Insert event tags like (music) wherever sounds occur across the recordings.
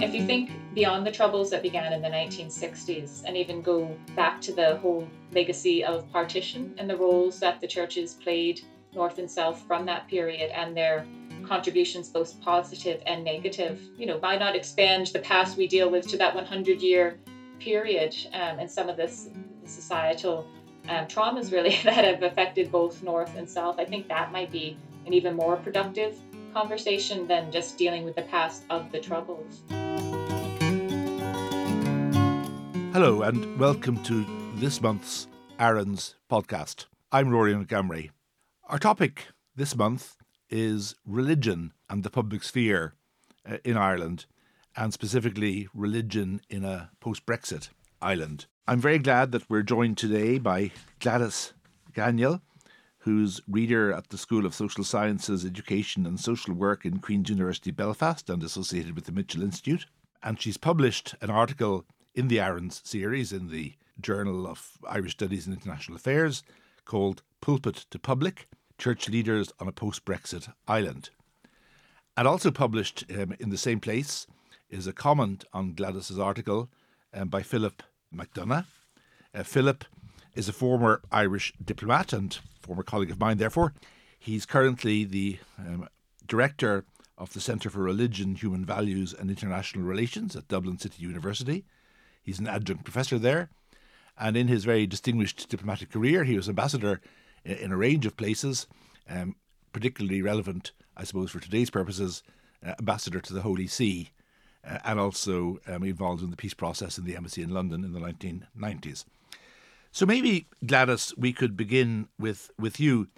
If you think beyond the troubles that began in the 1960s and even go back to the whole legacy of partition and the roles that the churches played north and south from that period and their contributions both positive and negative you know why not expand the past we deal with to that 100 year period? Um, and some of this societal um, traumas really (laughs) that have affected both north and south i think that might be an even more productive conversation than just dealing with the past of the troubles Hello, and welcome to this month's ARINS podcast. I'm Rory Montgomery. Our topic this month is religion and the public sphere uh, in Ireland, and specifically religion in a post Brexit Ireland. I'm very glad that we're joined today by Gladys Ganiel, who's reader at the School of Social Sciences, Education and Social Work in Queen's University Belfast and associated with the Mitchell Institute. And she's published an article in the ARINS series in the Journal of Irish Studies and International Affairs called Pulpit to Public Church Leaders on a Post Brexit Island. And also published um, in the same place is a comment on Gladys's article um, by Philip McDonagh. Uh, Philip is a former Irish diplomat and former colleague of mine, therefore. He's currently the um, director of the Centre for Religion, Human Values and International Relations at Dublin City University. He's an adjunct professor there. And in his very distinguished diplomatic career, he was ambassador in a range of places, um, particularly relevant, I suppose, for today's purposes, uh, ambassador to the Holy See, uh, and also um, involved in the peace process in the embassy in London in the 1990s. So maybe, Gladys, we could begin with, with you.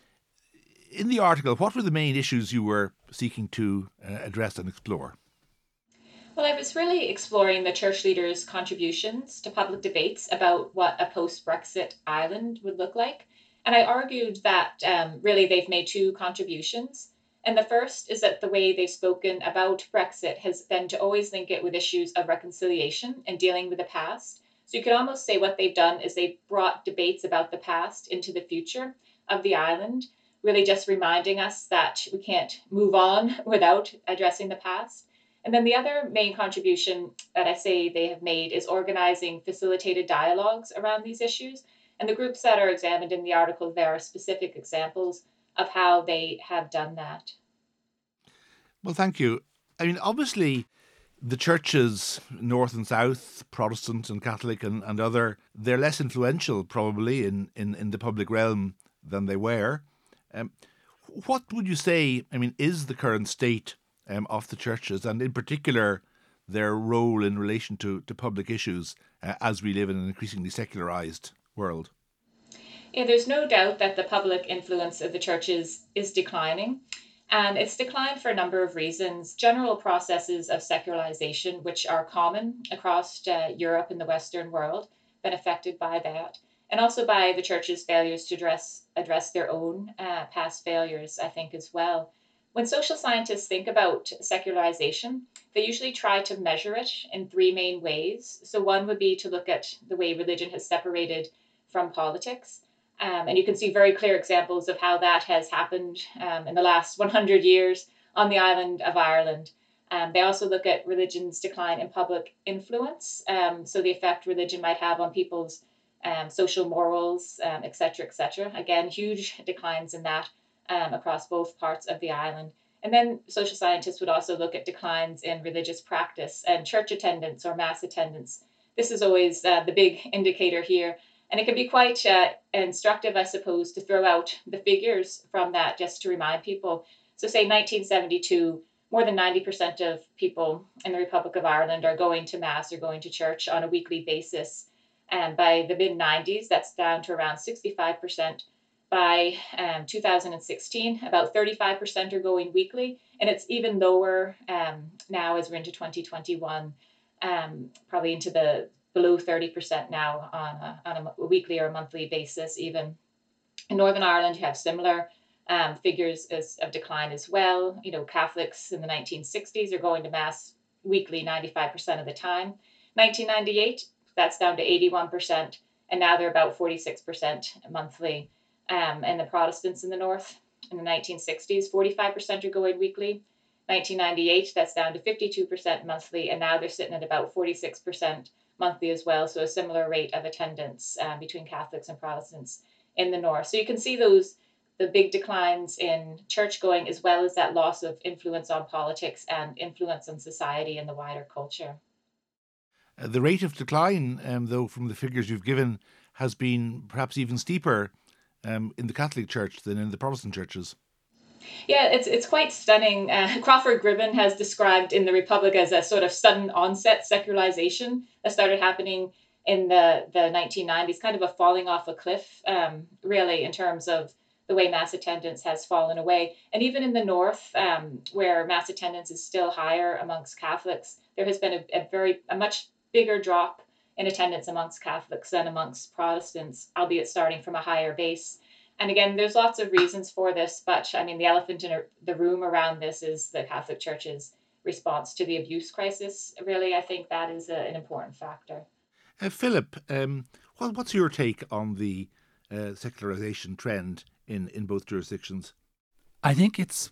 In the article, what were the main issues you were seeking to uh, address and explore? Well, I was really exploring the church leaders' contributions to public debates about what a post Brexit Ireland would look like. And I argued that um, really they've made two contributions. And the first is that the way they've spoken about Brexit has been to always link it with issues of reconciliation and dealing with the past. So you could almost say what they've done is they've brought debates about the past into the future of the island, really just reminding us that we can't move on (laughs) without addressing the past. And then the other main contribution that I say they have made is organizing facilitated dialogues around these issues. And the groups that are examined in the article, there are specific examples of how they have done that. Well, thank you. I mean, obviously, the churches, North and South, Protestant and Catholic and, and other, they're less influential probably in, in, in the public realm than they were. Um, what would you say, I mean, is the current state um, of the churches, and in particular their role in relation to, to public issues uh, as we live in an increasingly secularized world. Yeah, there's no doubt that the public influence of the churches is declining. And it's declined for a number of reasons. General processes of secularization, which are common across uh, Europe and the Western world, been affected by that. And also by the church's failures to address, address their own uh, past failures, I think, as well. When social scientists think about secularization, they usually try to measure it in three main ways. So, one would be to look at the way religion has separated from politics. Um, and you can see very clear examples of how that has happened um, in the last 100 years on the island of Ireland. Um, they also look at religion's decline in public influence, um, so the effect religion might have on people's um, social morals, um, etc. Et Again, huge declines in that across both parts of the island. And then social scientists would also look at declines in religious practice and church attendance or mass attendance. This is always uh, the big indicator here. And it can be quite uh, instructive, I suppose, to throw out the figures from that just to remind people. So, say 1972, more than 90% of people in the Republic of Ireland are going to Mass or going to church on a weekly basis. And by the mid 90s, that's down to around 65% by um, 2016, about 35% are going weekly, and it's even lower um, now as we're into 2021, um, probably into the below 30% now on a, on a weekly or monthly basis. Even in Northern Ireland, you have similar um, figures as, of decline as well. You know, Catholics in the 1960s are going to mass weekly 95% of the time. 1998, that's down to 81%, and now they're about 46% monthly um, and the Protestants in the north In the 1960s, 45% are going weekly. 1998, that's down to 52% monthly, and now they're sitting at about 46% monthly as well. So a similar rate of attendance uh, between Catholics and Protestants in the north. So you can see those the big declines in church going as well as that loss of influence on politics and influence on society and the wider culture. Uh, the rate of decline, um, though, from the figures you've given, has been perhaps even steeper um, in the Catholic Church than in the Protestant churches. Yeah, it's it's quite stunning. Uh, (laughs) Crawford Gribben has described in the Republic as a sort of sudden onset secularization that started happening in the the 1990s, kind of a falling off a cliff, um, really, in terms of the way mass attendance has fallen away. And even in the north, um, where mass attendance is still higher amongst Catholics, there has been a, a very a much bigger drop in attendance amongst Catholics than amongst Protestants, albeit starting from a higher base. And again, there's lots of reasons for this, but I mean, the elephant in the room around this is the Catholic Church's response to the abuse crisis. Really, I think that is a, an important factor. Uh, Philip, um, what, what's your take on the uh, secularization trend in, in both jurisdictions? I think it's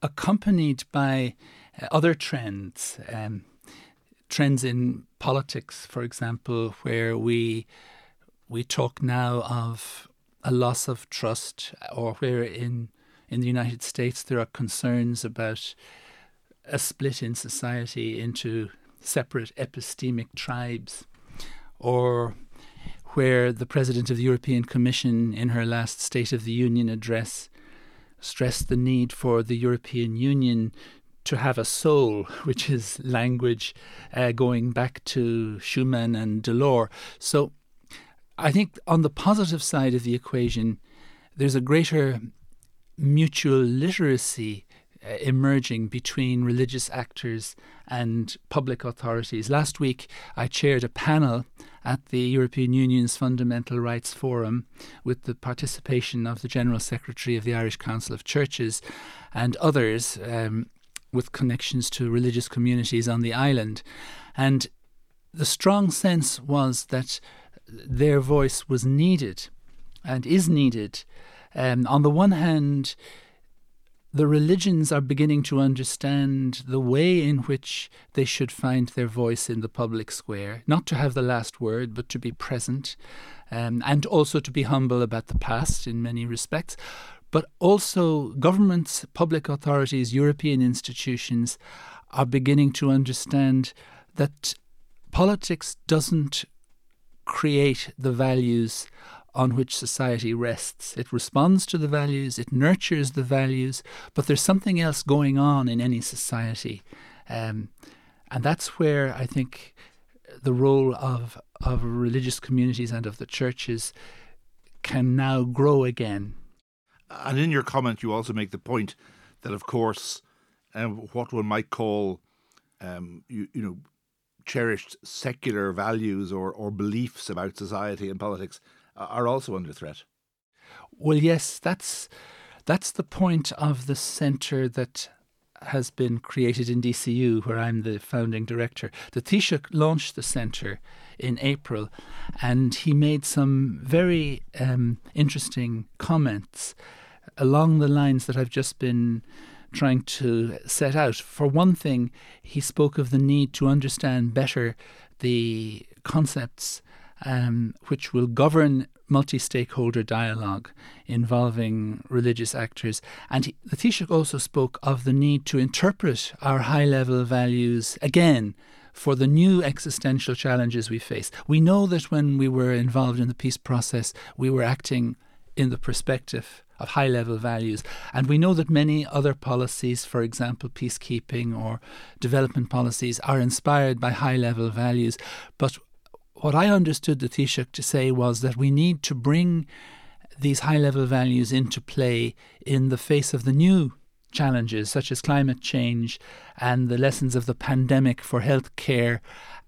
accompanied by uh, other trends. Um, trends in politics, for example, where we we talk now of a loss of trust, or where in in the United States there are concerns about a split in society into separate epistemic tribes, or where the President of the European Commission, in her last State of the Union address, stressed the need for the European Union to have a soul, (laughs) which is language uh, going back to Schuman and Delors. So I think on the positive side of the equation, there's a greater mutual literacy uh, emerging between religious actors and public authorities. Last week, I chaired a panel at the European Union's Fundamental Rights Forum with the participation of the General Secretary of the Irish Council of Churches and others um, with connections to religious communities on the island. And the strong sense was that their voice was needed and is needed. Um, on the one hand, the religions are beginning to understand the way in which they should find their voice in the public square, not to have the last word, but to be present, um, and also to be humble about the past in many respects. But also, governments, public authorities, European institutions are beginning to understand that politics doesn't create the values on which society rests. It responds to the values, it nurtures the values, but there's something else going on in any society. Um, and that's where I think the role of, of religious communities and of the churches can now grow again. And in your comment, you also make the point that, of course, um, what one might call, um, you, you know, cherished secular values or, or beliefs about society and politics are also under threat. Well, yes, that's that's the point of the centre that has been created in DCU, where I'm the founding director. The Taoiseach launched the centre in April, and he made some very um, interesting comments along the lines that I've just been trying to set out. For one thing, he spoke of the need to understand better the concepts um, which will govern multi stakeholder dialogue involving religious actors. And he, the Taoiseach also spoke of the need to interpret our high level values again for the new existential challenges we face. We know that when we were involved in the peace process, we were acting in the perspective of high level values. And we know that many other policies, for example, peacekeeping or development policies, are inspired by high level values. But what I understood the Taoiseach to say was that we need to bring these high level values into play in the face of the new challenges such as climate change and the lessons of the pandemic for health care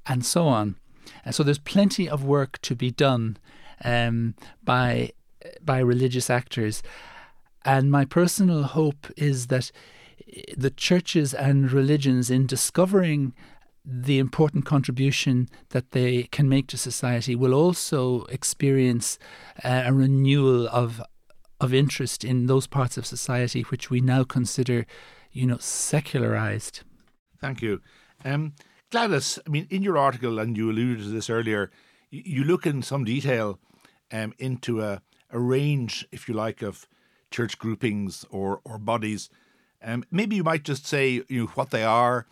and so on. And so there's plenty of work to be done um, by by religious actors. And my personal hope is that the churches and religions, in discovering the important contribution that they can make to society, will also experience uh, a renewal of of interest in those parts of society which we now consider, you know, secularized. Thank you. Um, Gladys, I mean, in your article, and you alluded to this earlier, you look in some detail um, into a, a range, if you like, of church groupings or, or bodies. Um, maybe you might just say you know, what they are,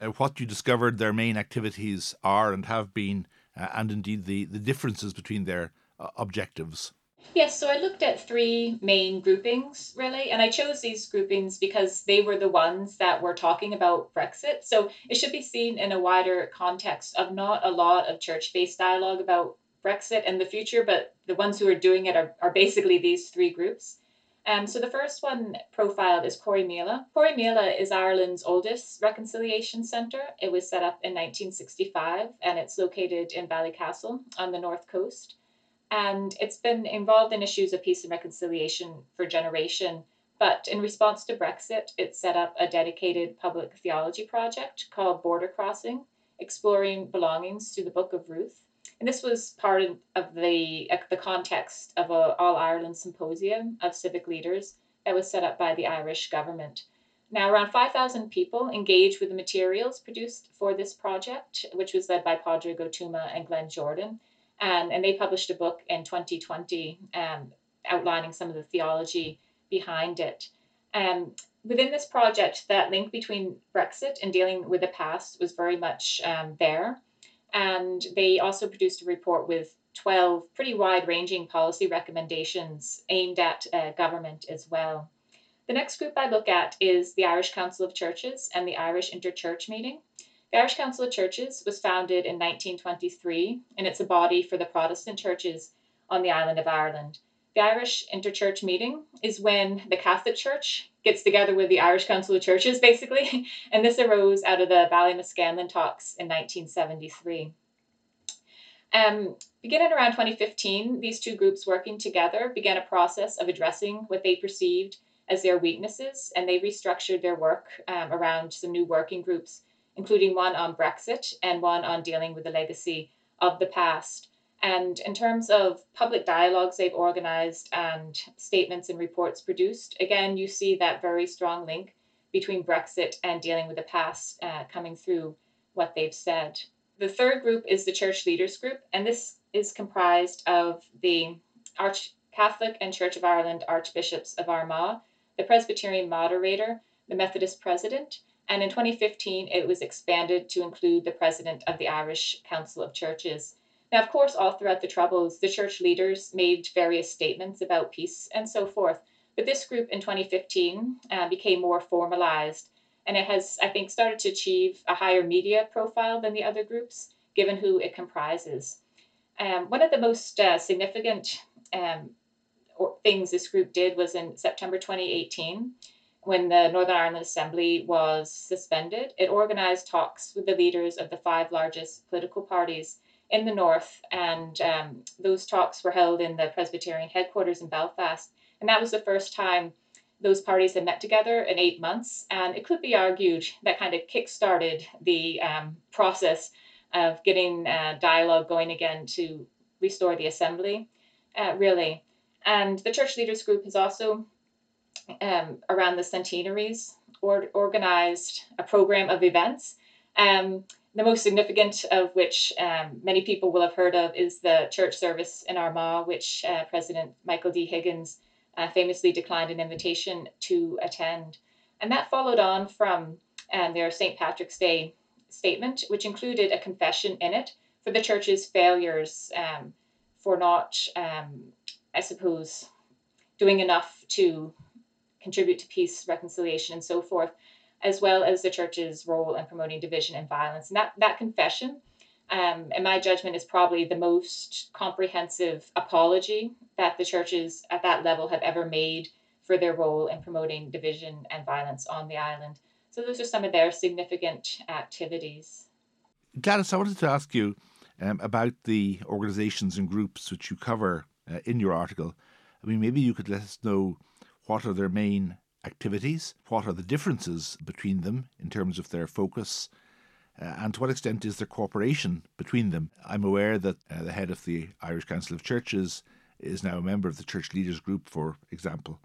uh, what you discovered their main activities are and have been, uh, and indeed the, the differences between their uh, objectives. Yes, so I looked at three main groupings really, and I chose these groupings because they were the ones that were talking about Brexit. So it should be seen in a wider context of not a lot of church based dialogue about Brexit and the future, but the ones who are doing it are, are basically these three groups. Um, so the first one profiled is Corrymeela. Corrymeela is Ireland's oldest reconciliation centre. It was set up in 1965 and it's located in Ballycastle on the north coast. And it's been involved in issues of peace and reconciliation for generation. But in response to Brexit, it set up a dedicated public theology project called Border Crossing, exploring belongings to the Book of Ruth. And this was part of the, the context of a All Ireland Symposium of civic leaders that was set up by the Irish government. Now, around 5,000 people engaged with the materials produced for this project, which was led by Pádraig Ó Tuama and Glenn Jordan and, and they published a book in 2020 um, outlining some of the theology behind it. Um, within this project, that link between Brexit and dealing with the past was very much um, there. And they also produced a report with 12 pretty wide ranging policy recommendations aimed at uh, government as well. The next group I look at is the Irish Council of Churches and the Irish Interchurch Meeting. The Irish Council of Churches was founded in 1923, and it's a body for the Protestant churches on the island of Ireland. The Irish Interchurch Meeting is when the Catholic Church gets together with the Irish Council of Churches, basically, (laughs) and this arose out of the Ballymascanlon talks in 1973. Um, beginning around 2015, these two groups working together began a process of addressing what they perceived as their weaknesses, and they restructured their work um, around some new working groups including one on Brexit and one on dealing with the legacy of the past. And in terms of public dialogues they've organized and statements and reports produced, again, you see that very strong link between Brexit and dealing with the past uh, coming through what they've said. The third group is the Church Leaders Group, and this is comprised of the Arch Catholic and Church of Ireland Archbishops of Armagh, the Presbyterian Moderator, the Methodist President, and in 2015, it was expanded to include the president of the Irish Council of Churches. Now, of course, all throughout the Troubles, the church leaders made various statements about peace and so forth. But this group in 2015 uh, became more formalized, and it has, I think, started to achieve a higher media profile than the other groups, given who it comprises. Um, one of the most uh, significant um, things this group did was in September 2018 when the Northern Ireland Assembly was suspended, it organised talks with the leaders of the five largest political parties in the north, and um, those talks were held in the Presbyterian headquarters in Belfast. And that was the first time those parties had met together in eight months. And it could be argued that kind of kick-started the um, process of getting uh, dialogue going again to restore the assembly, uh, really. And the Church Leaders Group has also um, around the centenaries or, organized a program of events. Um, the most significant of which um, many people will have heard of is the church service in Armagh, which uh, President Michael D. Higgins uh, famously declined an invitation to attend. And that followed on from um, their St. Patrick's Day statement, which included a confession in it for the church's failures um, for not, um, I suppose, doing enough to contribute to peace, reconciliation, and so forth, as well as the church's role in promoting division and violence. And that, that confession, um, in my judgment, is probably the most comprehensive apology that the churches at that level have ever made for their role in promoting division and violence on the island. So those are some of their significant activities. Gladys, I wanted to ask you um, about the organisations and groups which you cover uh, in your article. I mean, maybe you could let us know what are their main activities? What are the differences between them in terms of their focus? Uh, and to what extent is there cooperation between them? I'm aware that uh, the head of the Irish Council of Churches is now a member of the church leaders group, for example.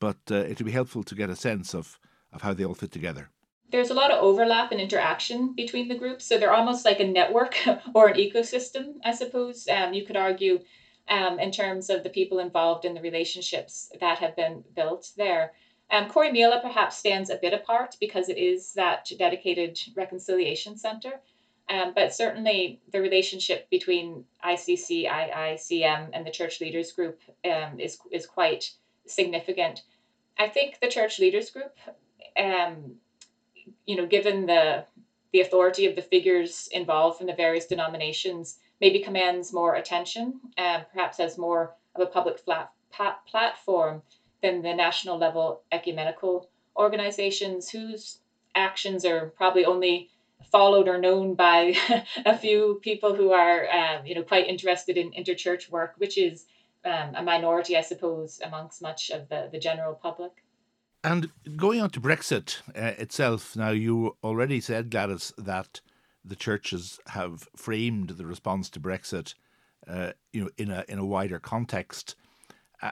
But uh, it would be helpful to get a sense of, of how they all fit together. There's a lot of overlap and interaction between the groups, so they're almost like a network (laughs) or an ecosystem, I suppose. Um, you could argue um, in terms of the people involved in the relationships that have been built there. Um, Corrymeela perhaps stands a bit apart because it is that dedicated reconciliation center. Um, but certainly the relationship between ICC, IICM, and the Church Leaders Group um, is, is quite significant. I think the Church Leaders Group, um, you know, given the the authority of the figures involved from the various denominations, maybe commands more attention and um, perhaps has more of a public flat, pat, platform than the national level ecumenical organizations whose actions are probably only followed or known by (laughs) a few people who are um, you know quite interested in interchurch work which is um, a minority i suppose amongst much of the, the general public. And going on to brexit uh, itself now you already said gladys that the churches have framed the response to Brexit, uh, you know, in a in a wider context,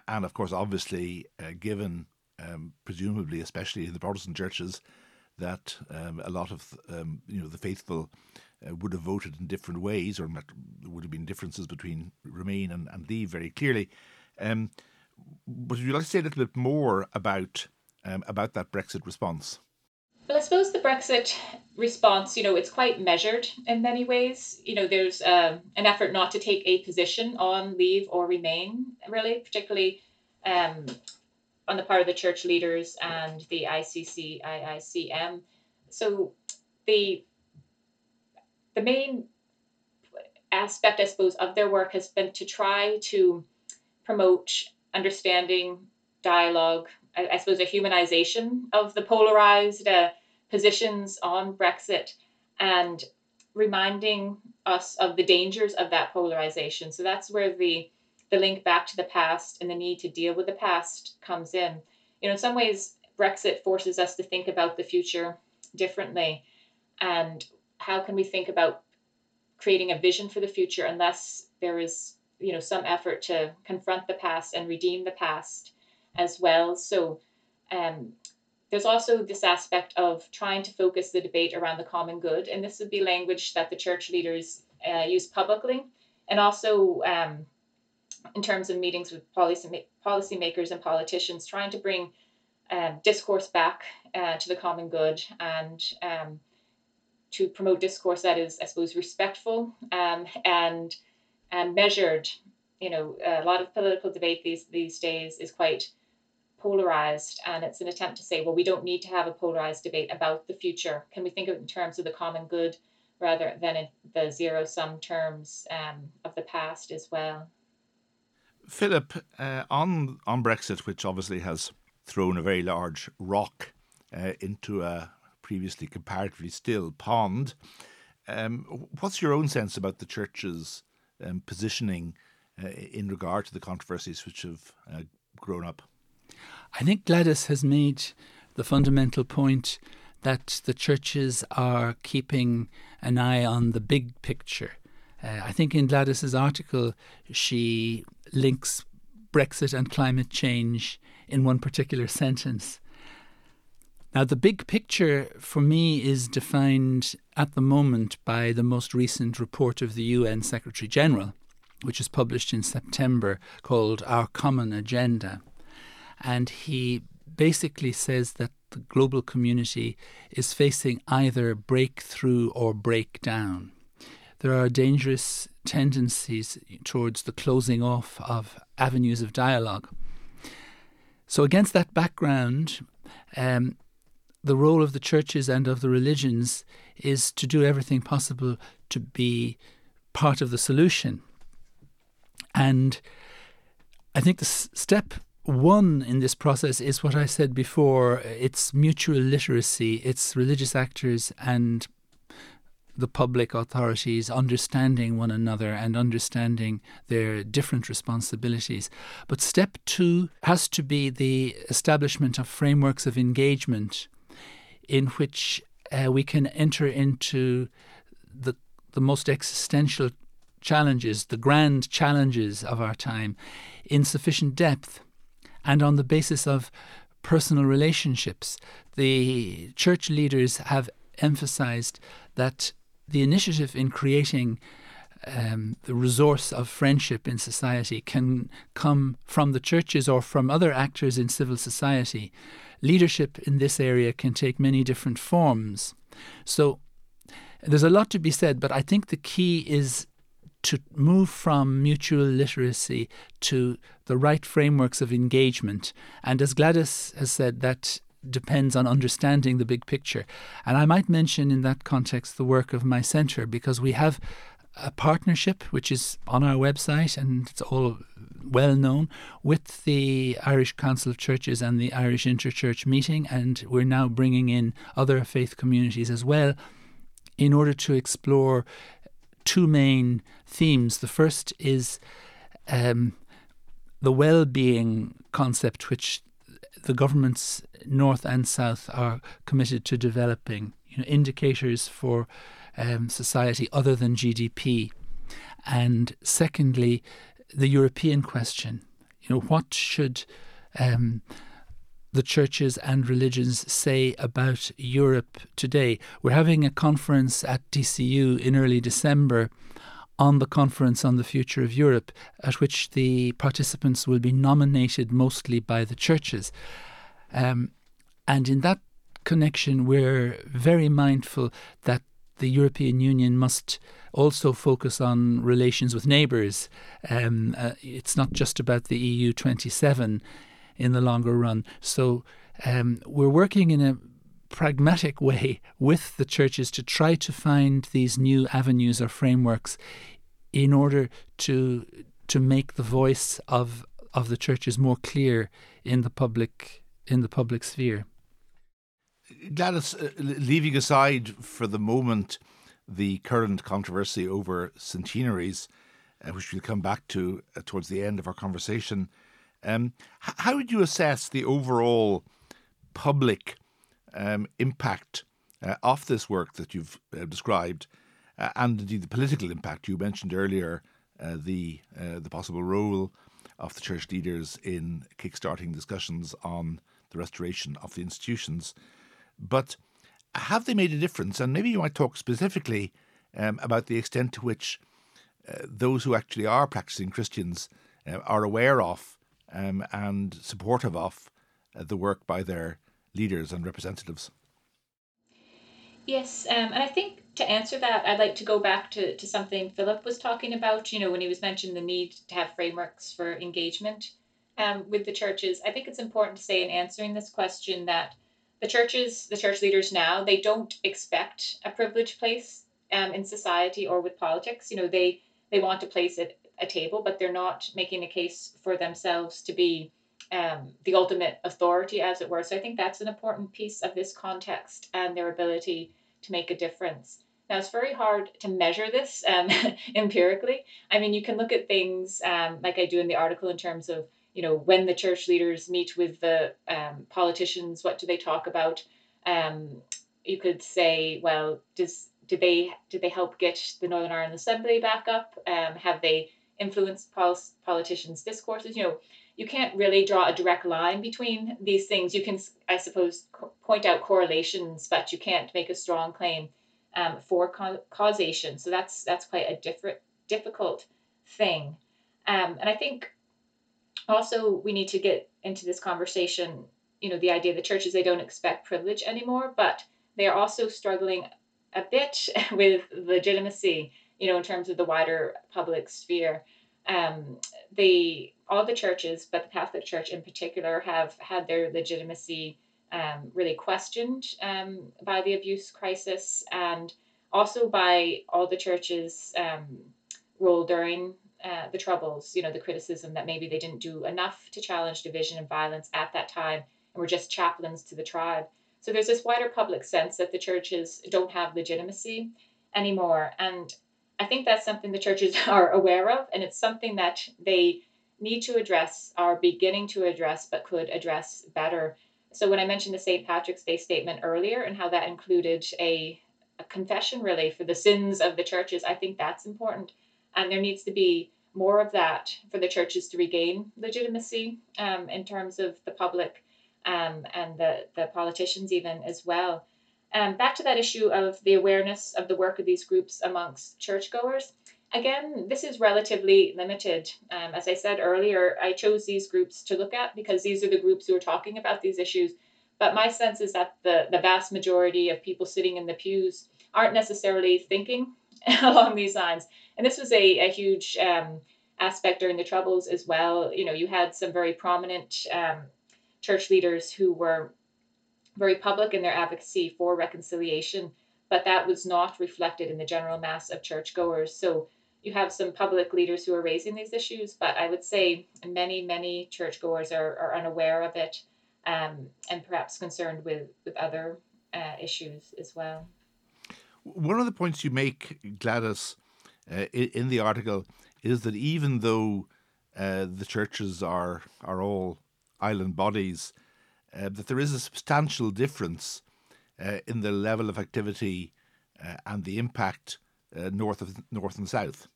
and of course, obviously, uh, given um, presumably, especially in the Protestant churches, that um, a lot of um, you know the faithful uh, would have voted in different ways, or there would have been differences between Remain and, and Leave very clearly. Um, but would you like to say a little bit more about um, about that Brexit response? Well, I suppose the Brexit response, you know, it's quite measured in many ways. You know, there's uh, an effort not to take a position on leave or remain, really, particularly um, on the part of the church leaders and the ICC, IICM. So the the main aspect, I suppose, of their work has been to try to promote understanding, dialogue, I, I suppose, a humanization of the polarized uh, positions on Brexit and reminding us of the dangers of that polarization. So that's where the the link back to the past and the need to deal with the past comes in. You know, in some ways, Brexit forces us to think about the future differently. And how can we think about creating a vision for the future unless there is, you know, some effort to confront the past and redeem the past as well. So um, there's also this aspect of trying to focus the debate around the common good, and this would be language that the church leaders uh, use publicly, and also um, in terms of meetings with policy policymakers and politicians, trying to bring um, discourse back uh, to the common good and um, to promote discourse that is, I suppose, respectful um, and and measured. You know, a lot of political debate these these days is quite polarized and it's an attempt to say well we don't need to have a polarized debate about the future. Can we think of it in terms of the common good rather than in the zero sum terms um, of the past as well? Philip uh, on on brexit which obviously has thrown a very large rock uh, into a previously comparatively still pond um, what's your own sense about the church's um, positioning uh, in regard to the controversies which have uh, grown up I think Gladys has made the fundamental point that the churches are keeping an eye on the big picture. Uh, I think in Gladys's article, she links Brexit and climate change in one particular sentence. Now, the big picture for me is defined at the moment by the most recent report of the UN Secretary General, which was published in September called Our Common Agenda. And he basically says that the global community is facing either breakthrough or breakdown. There are dangerous tendencies towards the closing off of avenues of dialogue. So, against that background, um, the role of the churches and of the religions is to do everything possible to be part of the solution. And I think the s- step one in this process is what I said before. It's mutual literacy, it's religious actors and the public authorities understanding one another and understanding their different responsibilities. But step two has to be the establishment of frameworks of engagement in which uh, we can enter into the, the most existential challenges, the grand challenges of our time, in sufficient depth and on the basis of personal relationships. The church leaders have emphasized that the initiative in creating um, the resource of friendship in society can come from the churches or from other actors in civil society. Leadership in this area can take many different forms. So there's a lot to be said, but I think the key is to move from mutual literacy to the right frameworks of engagement. And as Gladys has said, that depends on understanding the big picture. And I might mention in that context the work of my centre because we have a partnership which is on our website and it's all well known with the Irish Council of Churches and the Irish Interchurch meeting and we're now bringing in other faith communities as well in order to explore two main themes. The first is um, the well being concept, which the governments, north and south, are committed to developing. You know, indicators for um, society other than GDP. And secondly, the European question. You know, what should um, the churches and religions say about Europe today. We're having a conference at DCU in early December on the conference on the future of Europe, at which the participants will be nominated mostly by the churches. Um, and in that connection, we're very mindful that the European Union must also focus on relations with neighbours. Um, uh, it's not just about the EU 27 in the longer run. So um, we're working in a pragmatic way with the churches to try to find these new avenues or frameworks in order to to make the voice of of the churches more clear in the public in the public sphere. Gladys, uh, leaving aside for the moment the current controversy over centenaries, uh, which we'll come back to uh, towards the end of our conversation, um, how would you assess the overall public um, impact uh, of this work that you've uh, described, uh, and indeed the political impact you mentioned earlier, uh, the uh, the possible role of the church leaders in kickstarting discussions on the restoration of the institutions, but have they made a difference? And maybe you might talk specifically um, about the extent to which uh, those who actually are practicing Christians are aware of um, and supportive of uh, the work by their leaders and representatives. Yes, um, and I think to answer that, I'd like to go back to, to something Philip was talking about, you know, when he was mentioning the need to have frameworks for engagement um, with the churches. I think it's important to say in answering this question that the churches, the church leaders now, they don't expect a privileged place um, in society or with politics. You know, they they want to place it a table, but they're not making a case for themselves to be um, the ultimate authority, as it were. So I think that's an important piece of this context and their ability to make a difference. Now, it's very hard to measure this um, (laughs) empirically. I mean, you can look at things um, like I do in the article in terms of, you know, when the church leaders meet with the um, politicians, what do they talk about? Um, you could say, well, does did they did they help get the Northern Ireland Assembly back up? Um, have they influence pol- politicians' discourses. You know, you can't really draw a direct line between these things. You can, I suppose, co- point out correlations, but you can't make a strong claim um, for causation. So that's that's quite a different, difficult thing. Um, and I think also we need to get into this conversation. You know, the idea the churches they don't expect privilege anymore, but they are also struggling a bit (laughs) with legitimacy you know, in terms of the wider public sphere. Um, the all the churches, but the Catholic Church in particular, have had their legitimacy um, really questioned um, by the abuse crisis and also by all the churches' um, role during uh, the Troubles. You know, the criticism that maybe they didn't do enough to challenge division and violence at that time and were just chaplains to the tribe. So there's this wider public sense that the churches don't have legitimacy anymore. And I think that's something the churches (laughs) are aware of, and it's something that they need to address, are beginning to address, but could address better. So, when I mentioned the St. Patrick's Day statement earlier and how that included a, a confession really for the sins of the churches, I think that's important. and there needs to be more of that for the churches to regain legitimacy um, in terms of the public um, and the, the politicians even as well. Um, back to that issue of the awareness of the work of these groups amongst churchgoers. Again, this is relatively limited. Um, as I said earlier, I chose these groups to look at because these are the groups who are talking about these issues. But my sense is that the, the vast majority of people sitting in the pews aren't necessarily thinking (laughs) along these lines. And this was a, a huge um, aspect during the Troubles as well. You know, you had some very prominent um, church leaders who were very public in their advocacy for reconciliation, but that was not reflected in the general mass of churchgoers. So you have some public leaders who are raising these issues, but I would say many, many churchgoers are, are unaware of it um, and perhaps concerned with, with other uh, issues as well. One of the points you make, Gladys, uh, in, in, the article is that even though uh, the churches are are all island bodies, uh, that there is a substantial difference uh, in the level of activity uh, and the impact north of north and south.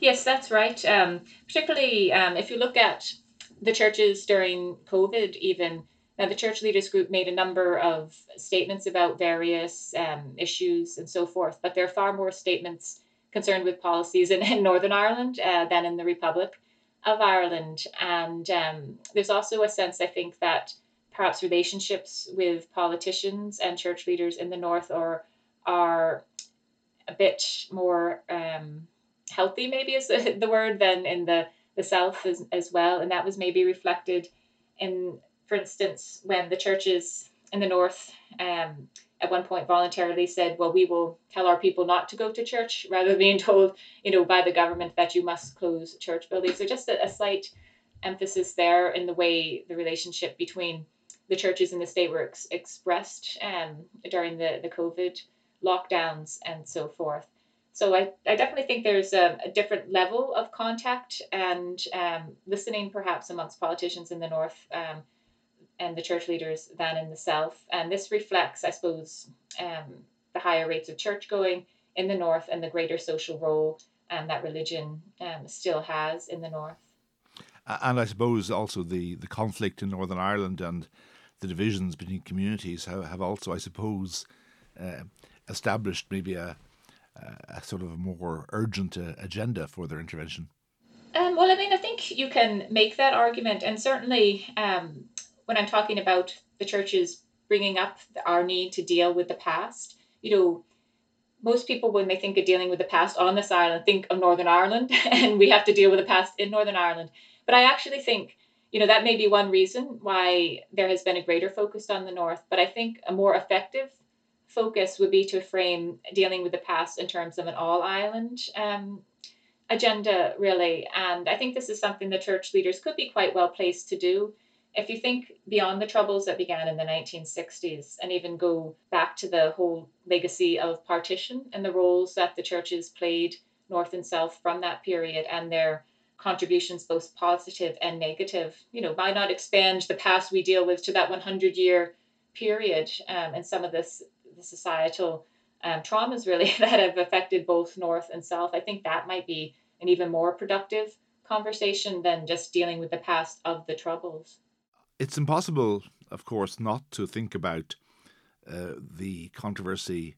Yes, that's right. Um, particularly um, if you look at the churches during COVID, even now the church leaders group made a number of statements about various um, issues and so forth, but there are far more statements concerned with policies in, in Northern Ireland uh, than in the Republic of Ireland. And um, there's also a sense, I think, that perhaps relationships with politicians and church leaders in the North are, are a bit more um, healthy maybe is the, (laughs) the word than in the the south as, as well. And that was maybe reflected in for instance when the churches in the north um, at one point voluntarily said well we will tell our people not to go to church (laughs) rather than being told you know by the government that you must close church buildings. So just a, a slight emphasis there in the way the relationship between the churches in the state were ex- expressed um, during the, the covid lockdowns and so forth so I, I definitely think there's a, a different level of contact and um, listening perhaps amongst politicians in the north um, and the church leaders than in the south. And this reflects, I suppose, um, the higher rates of church going in the north and the greater social role um, that religion um, still has in the north. And I suppose also the, the conflict in Northern Ireland and the divisions between communities have, have also, I suppose, uh, established maybe a, a sort of a more urgent uh, agenda for their intervention? Um, well, I mean, I think you can make that argument, and certainly um, when I'm talking about the churches bringing up our need to deal with the past, you know, most people when they think of dealing with the past on this island think of Northern Ireland, (laughs) and we have to deal with the past in Northern Ireland. But I actually think, you know, that may be one reason why there has been a greater focus on the North. But I think a more effective focus would be to frame dealing with the past in terms of an all island um, agenda, really. And I think this is something the church leaders could be quite well placed to do. If you think beyond the troubles that began in the 1960s and even go back to the whole legacy of partition and the roles that the churches played north and south from that period and their contributions both positive and negative you know why not expand the past we deal with to that 100 year period um, and some of this the societal um, traumas really (laughs) that have affected both North and South. I think that might be an even more productive conversation than just dealing with the past of the troubles. It's impossible, of course, not to think about uh, the controversy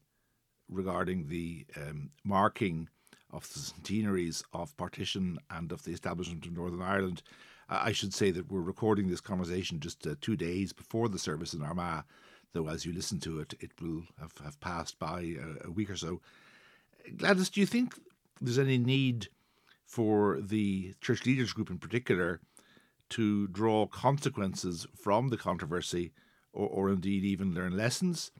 regarding the um, marking of the centenaries of partition and of the establishment of Northern Ireland. I should say that we're recording this conversation just uh, two days before the service in Armagh, though as you listen to it, it will have, have passed by a, a week or so. Gladys, do you think there's any need for the church leaders group in particular to draw consequences from the controversy or, or indeed even learn lessons?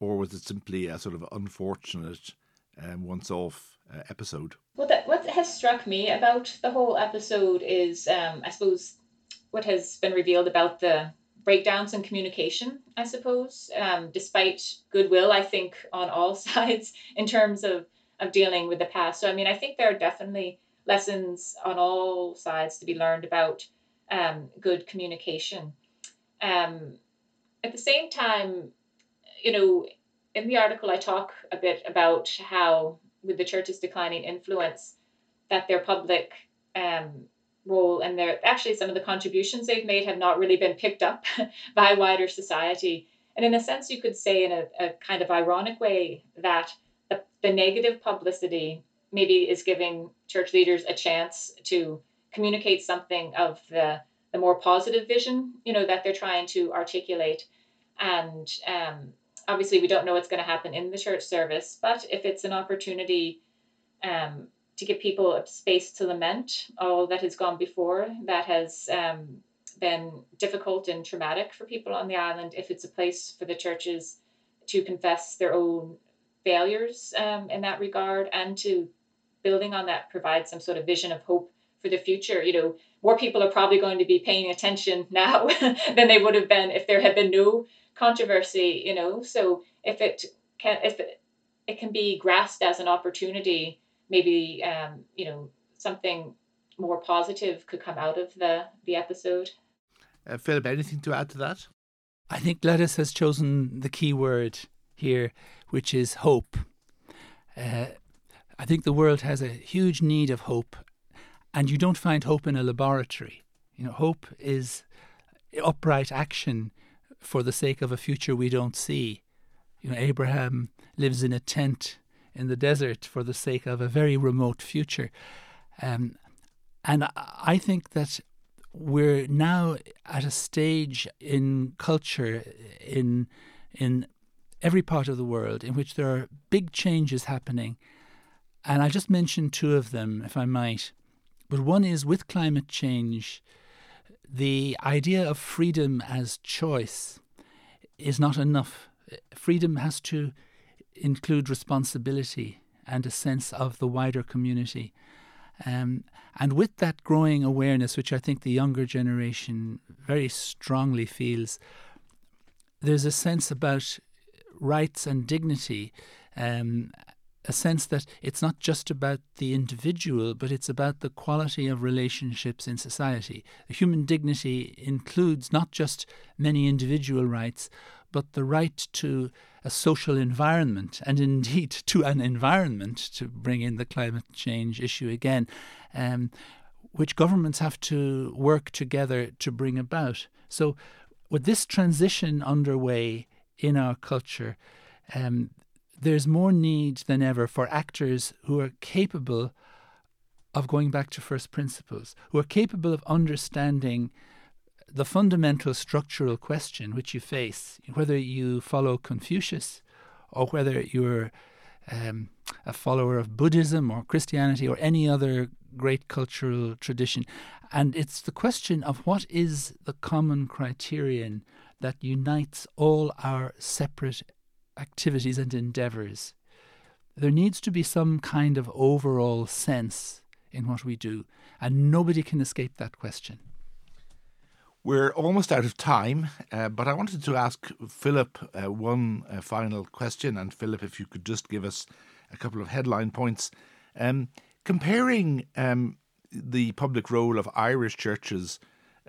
Or was it simply a sort of unfortunate um, once off uh, episode? Well, that, what has struck me about the whole episode is, um, I suppose, what has been revealed about the breakdowns in communication, I suppose, um, despite goodwill, I think, on all (laughs) sides in terms of, of dealing with the past. So, I mean, I think there are definitely lessons on all sides to be learned about um, good communication. Um, at the same time, you know, in the article, I talk a bit about how, with the church's declining influence, that their public um, role and their actually some of the contributions they've made have not really been picked up (laughs) by wider society. And in a sense, you could say, in a, a kind of ironic way, that the, the negative publicity maybe is giving church leaders a chance to communicate something of the the more positive vision, you know, that they're trying to articulate. And um, obviously, we don't know what's going to happen in the church service, but if it's an opportunity um, to give people a space to lament all that has gone before, that has um, been difficult and traumatic for people on the island, if it's a place for the churches to confess their own failures um, in that regard and to building on that provide some sort of vision of hope for the future. You know, more people are probably going to be paying attention now (laughs) than they would have been if there had been no controversy. You know, so if it can, if it, it can be grasped as an opportunity, maybe um, you know something more positive could come out of the the episode. Uh, Philip, anything to add to that? I think Gladys has chosen the key word here, which is hope. Uh, I think the world has a huge need of hope, and you don't find hope in a laboratory. You know, hope is upright action for the sake of a future we don't see. You know, Abraham lives in a tent in the desert for the sake of a very remote future. Um, and I think that we're now at a stage in culture, in in every part of the world, in which there are big changes happening. And I'll just mention two of them, if I might. But one is with climate change, the idea of freedom as choice is not enough. Freedom has to include responsibility and a sense of the wider community. Um, and with that growing awareness, which I think the younger generation very strongly feels, there's a sense about rights and dignity um, a sense that it's not just about the individual, but it's about the quality of relationships in society. Human dignity includes not just many individual rights, but the right to a social environment and indeed (laughs) to an environment, to bring in the climate change issue again, um, which governments have to work together to bring about. So, with this transition underway in our culture, um, there's more need than ever for actors who are capable of going back to first principles, who are capable of understanding the fundamental structural question which you face, whether you follow Confucius or whether you're um, a follower of Buddhism or Christianity or any other great cultural tradition. And it's the question of what is the common criterion that unites all our separate activities and endeavours. There needs to be some kind of overall sense in what we do, and nobody can escape that question. We're almost out of time, uh, but I wanted to ask Philip uh, one uh, final question. And Philip, if you could just give us a couple of headline points. Um, comparing um, the public role of Irish churches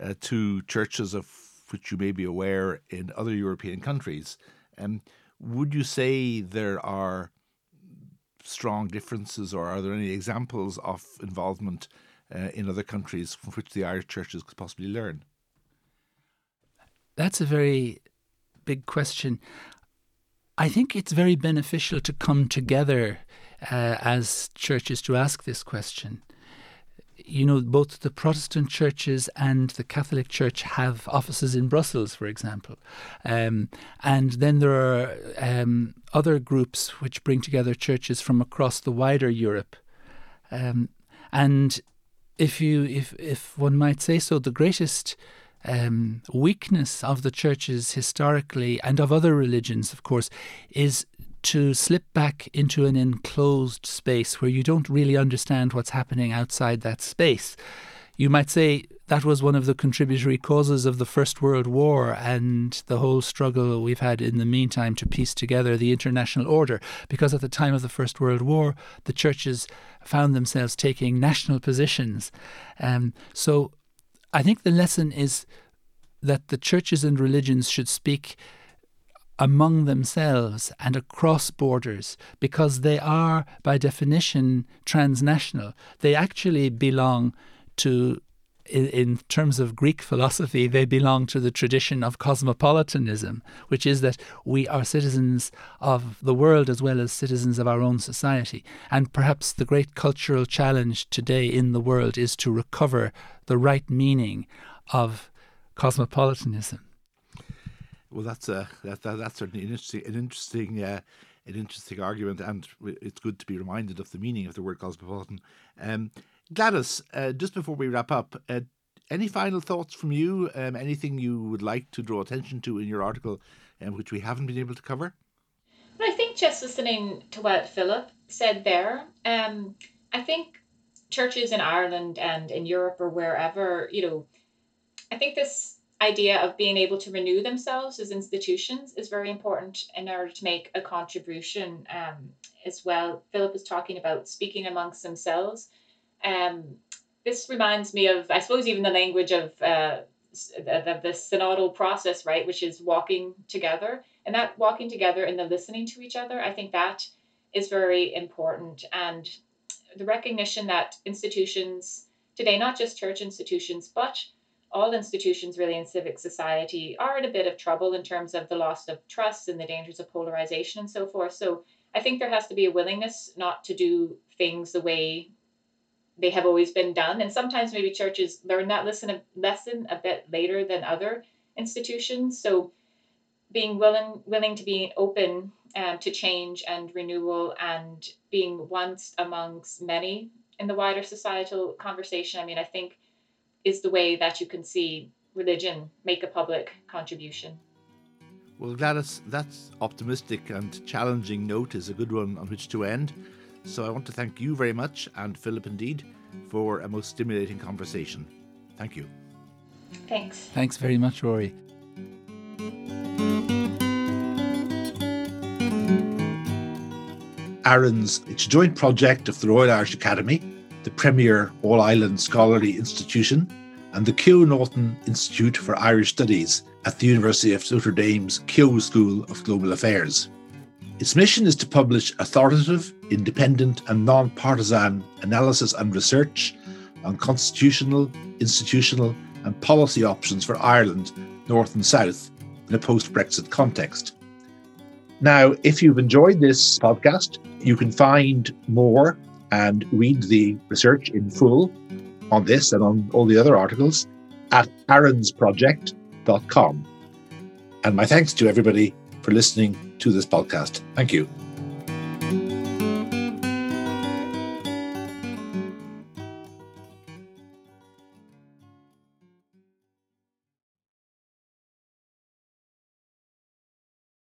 uh, to churches of which you may be aware in other European countries, um, would you say there are strong differences, or are there any examples of involvement uh, in other countries from which the Irish churches could possibly learn? That's a very big question. I think it's very beneficial to come together uh, as churches to ask this question you know, both the Protestant churches and the Catholic Church have offices in Brussels, for example. Um, and then there are um, other groups which bring together churches from across the wider Europe. Um, and if you, if if one might say so, the greatest um, weakness of the churches historically and of other religions, of course, is to slip back into an enclosed space where you don't really understand what's happening outside that space. You might say that was one of the contributory causes of the First World War and the whole struggle we've had in the meantime to piece together the international order. Because at the time of the First World War, the churches found themselves taking national positions. Um, so I think the lesson is that the churches and religions should speak among themselves and across borders because they are, by definition, transnational. They actually belong to in, terms of Greek philosophy, they belong to the tradition of cosmopolitanism, which is that we are citizens of the world as well as citizens of our own society. And perhaps the great cultural challenge today in the world is to recover the right meaning of cosmopolitanism. Well, that's a that, that that's certainly an interesting an interesting uh, an interesting argument, and it's good to be reminded of the meaning of the word cosmopolitan. Um, Gladys, uh, just before we wrap up, uh, any final thoughts from you? Um, anything you would like to draw attention to in your article, um, which we haven't been able to cover? I think just listening to what Philip said there, um, I think churches in Ireland and in Europe or wherever, you know, I think this idea of being able to renew themselves as institutions is very important in order to make a contribution um, as well. Philip was talking about speaking amongst themselves. Um, this reminds me of, I suppose, even the language of uh, the, the synodal process, right, which is walking together. And that walking together and the listening to each other, I think that is very important. And the recognition that institutions today, not just church institutions, but all institutions really in civic society are in a bit of trouble in terms of the loss of trust and the dangers of polarization and so forth. So I think there has to be a willingness not to do things the way they have always been done. And sometimes maybe churches learn that lesson, lesson a bit later than other institutions. So being willing willing to be open um, to change and renewal and being once amongst many in the wider societal conversation. I mean, I think is the way that you can see religion make a public contribution. Well, Gladys, that's optimistic and challenging note is a good one on which to end. So I want to thank you very much, and Philip indeed, for a most stimulating conversation. Thank you. Thanks. Thanks very much, Rory. ARINS. it's a joint project of the Royal Irish Academy the premier All Ireland Scholarly Institution, and the Keough-Naughton Institute for Irish Studies at the University of Notre Dame's Keough School of Global Affairs. Its mission is to publish authoritative, independent, and non partisan analysis and research on constitutional, institutional, and policy options for Ireland, North and South, in a post Brexit context. Now, if you've enjoyed this podcast, you can find more and read the research in full on this and on all the other articles at arinsproject.com. And my thanks to everybody for listening to this podcast. Thank you.